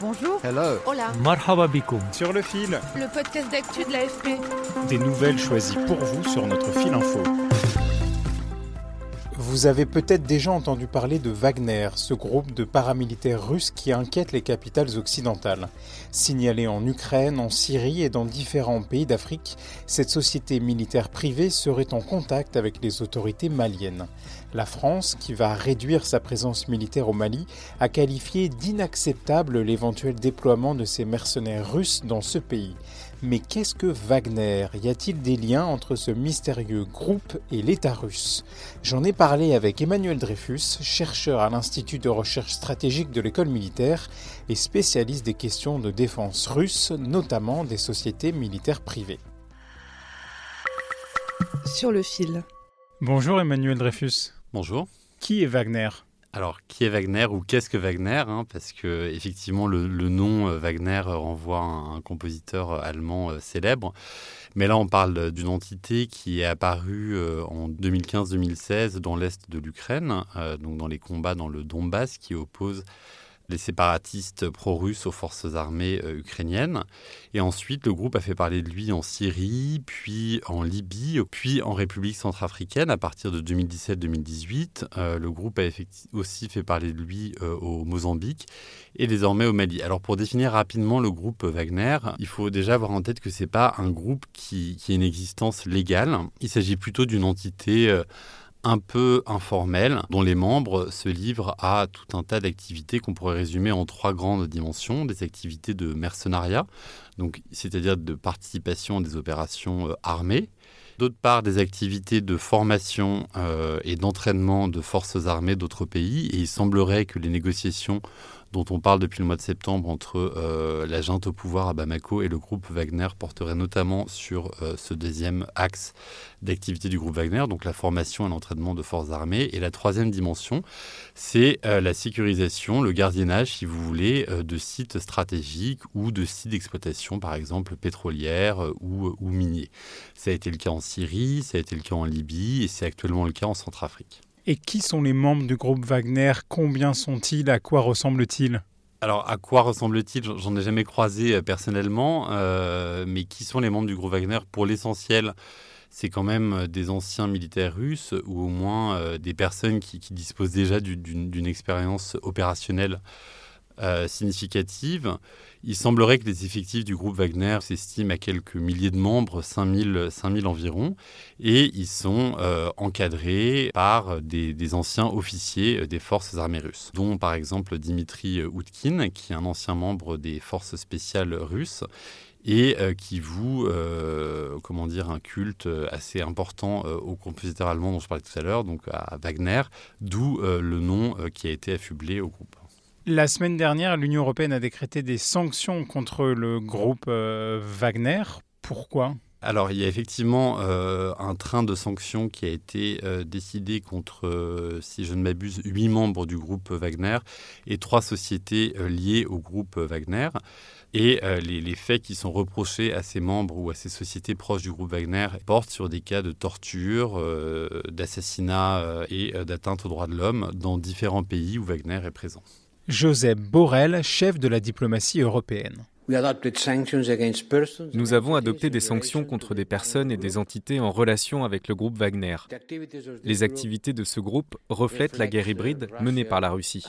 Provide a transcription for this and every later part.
Bonjour. Hello. Hola. Marhaba bikoum. Sur le fil, Le podcast d'actu de l'AFP. des nouvelles choisies pour vous sur notre fil info. Vous avez peut-être déjà entendu parler de Wagner, ce groupe de paramilitaires russes qui inquiète les capitales occidentales. Signalé en Ukraine, en Syrie et dans différents pays d'Afrique, cette société militaire privée serait en contact avec les autorités maliennes. La France, qui va réduire sa présence militaire au Mali, a qualifié d'inacceptable l'éventuel déploiement de ces mercenaires russes dans ce pays. Mais qu'est-ce que Wagner? Y a-t-il des liens entre ce mystérieux groupe et l'État russe? J'en ai parlé avec Emmanuel Dreyfus, chercheur à l'Institut de recherche stratégique de l'école militaire et spécialiste des questions de défense russe, notamment des sociétés militaires privées. Sur le fil. Bonjour Emmanuel Dreyfus. Bonjour. Qui est Wagner? Alors, qui est Wagner ou qu'est-ce que Wagner hein, Parce que effectivement, le, le nom euh, Wagner renvoie à un, un compositeur euh, allemand euh, célèbre. Mais là, on parle d'une entité qui est apparue euh, en 2015-2016 dans l'est de l'Ukraine, euh, donc dans les combats dans le Donbass qui opposent les séparatistes pro-russes aux forces armées euh, ukrainiennes. Et ensuite, le groupe a fait parler de lui en Syrie, puis en Libye, puis en République centrafricaine à partir de 2017-2018. Euh, le groupe a aussi fait parler de lui euh, au Mozambique et désormais au Mali. Alors pour définir rapidement le groupe Wagner, il faut déjà avoir en tête que c'est pas un groupe qui, qui a une existence légale. Il s'agit plutôt d'une entité un peu informelle, dont les membres se livrent à tout un tas d'activités qu'on pourrait résumer en trois grandes dimensions. Des activités de mercenariat, donc c'est-à-dire de participation à des opérations euh, armées. D'autre part, des activités de formation euh, et d'entraînement de forces armées d'autres pays. Et il semblerait que les négociations dont on parle depuis le mois de septembre entre euh, la junte au pouvoir à Bamako et le groupe Wagner porteraient notamment sur euh, ce deuxième axe d'activité du groupe Wagner, donc la formation et l'entraînement de forces armées. Et la troisième dimension, c'est euh, la sécurisation, le gardiennage, si vous voulez, de sites stratégiques ou de sites d'exploitation, par exemple pétrolières euh, ou, ou miniers. Ça a été le cas en Syrie, ça a été le cas en Libye et c'est actuellement le cas en Centrafrique. Et qui sont les membres du groupe Wagner? Combien sont-ils? À quoi ressemblent-ils Alors, à quoi ressemble-t-il? J'en- ai jamais croisé euh, personnellement, euh, mais qui sont les membres du groupe Wagner? Pour l'essentiel, c'est quand même euh, des anciens militaires russes ou au moins des personnes qui, disposent déjà du- d'une d'une expérience opérationnelle euh, significative. Il semblerait que les effectifs du groupe Wagner s'estiment à quelques milliers de membres, 5000, 5000 environ, et ils sont euh, encadrés par des, anciens officiers euh, des forces armées russes, dont par exemple Dimitri Outkin, qui est un ancien membre des forces spéciales russes et qui voue comment dire, un culte assez important au compositeur allemand dont je parlais tout à l'heure, donc à Wagner, d'où le nom qui a été affublé au groupe. La semaine dernière, l'Union européenne a décrété des sanctions contre le groupe euh, Wagner. Pourquoi? Alors, il y a effectivement euh, un train de sanctions qui a été euh, décidé contre, si je ne m'abuse, huit membres du groupe Wagner et trois sociétés liées au groupe Wagner. Et les, les faits qui sont reprochés à ces membres ou à ces sociétés proches du groupe Wagner portent sur des cas de torture, d'assassinat et d'atteinte aux droits de l'homme dans différents pays où Wagner est présent. Joseph Borrell, chef de la diplomatie européenne. Nous avons adopté des sanctions contre des personnes et des entités en relation avec le groupe Wagner. Les activités de ce groupe reflètent la guerre hybride menée par la Russie.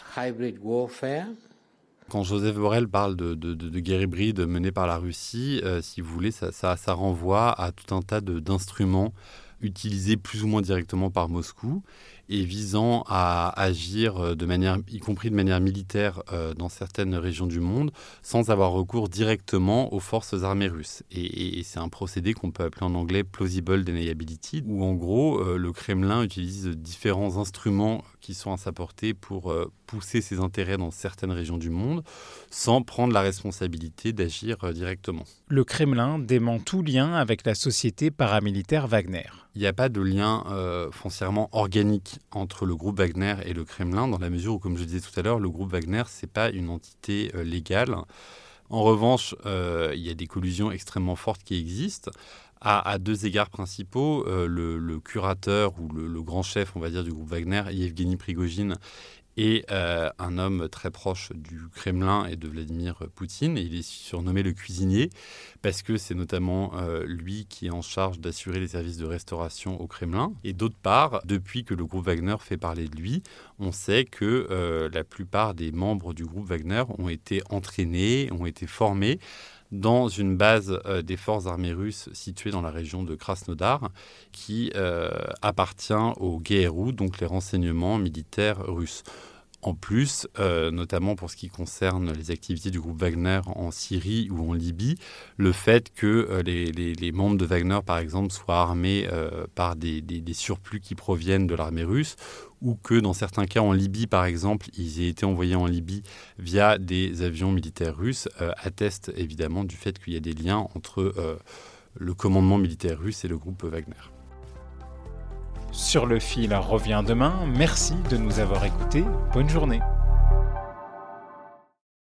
Quand Joseph Borrell parle de, de- de- de guerre hybride menée par la Russie, euh, si vous voulez, ça, ça- ça renvoie à tout un tas de- d'instruments utilisés plus ou moins directement par Moscou et visant à agir manière, y compris de manière militaire, dans certaines régions du monde, sans avoir recours directement aux forces armées russes. Et, c'est un procédé qu'on peut appeler en anglais plausible deniability, où en gros, le Kremlin utilise différents instruments qui sont à sa portée pour pousser ses intérêts dans certaines régions du monde, sans prendre la responsabilité d'agir directement. Le Kremlin dément tout lien avec la société paramilitaire Wagner. Il n'y a pas de lien euh, foncièrement organique entre le groupe Wagner et le Kremlin, dans la mesure où, comme je disais tout à l'heure, le groupe Wagner, ce n'est pas une entité euh, légale. En revanche, euh, il y a des collusions extrêmement fortes qui existent. À, deux égards principaux, le, curateur ou le, grand chef, on va dire, du groupe Wagner, Yevgeny Prigogine, et euh, un homme très proche du Kremlin et de Vladimir Poutine. Il est surnommé le cuisinier parce que c'est notamment euh, lui qui est en charge d'assurer les services de restauration au Kremlin. Et d'autre part, depuis que le groupe Wagner fait parler de lui, on sait que euh, la plupart des membres du groupe Wagner ont été entraînés, ont été formés dans une base des forces armées russes située dans la région de Krasnodar, qui appartient au GRU, donc les renseignements militaires russes. En plus, euh, notamment pour ce qui concerne les activités du groupe Wagner en Syrie ou en Libye, le fait que euh, les, membres de Wagner, par exemple, soient armés euh, par des, surplus qui proviennent de l'armée russe, ou que dans certains cas en Libye, par exemple, ils aient été envoyés en Libye via des avions militaires russes, attestent évidemment du fait qu'il y a des liens entre le commandement militaire russe et le groupe Wagner. Sur le fil revient demain. Merci de nous avoir écoutés. Bonne journée.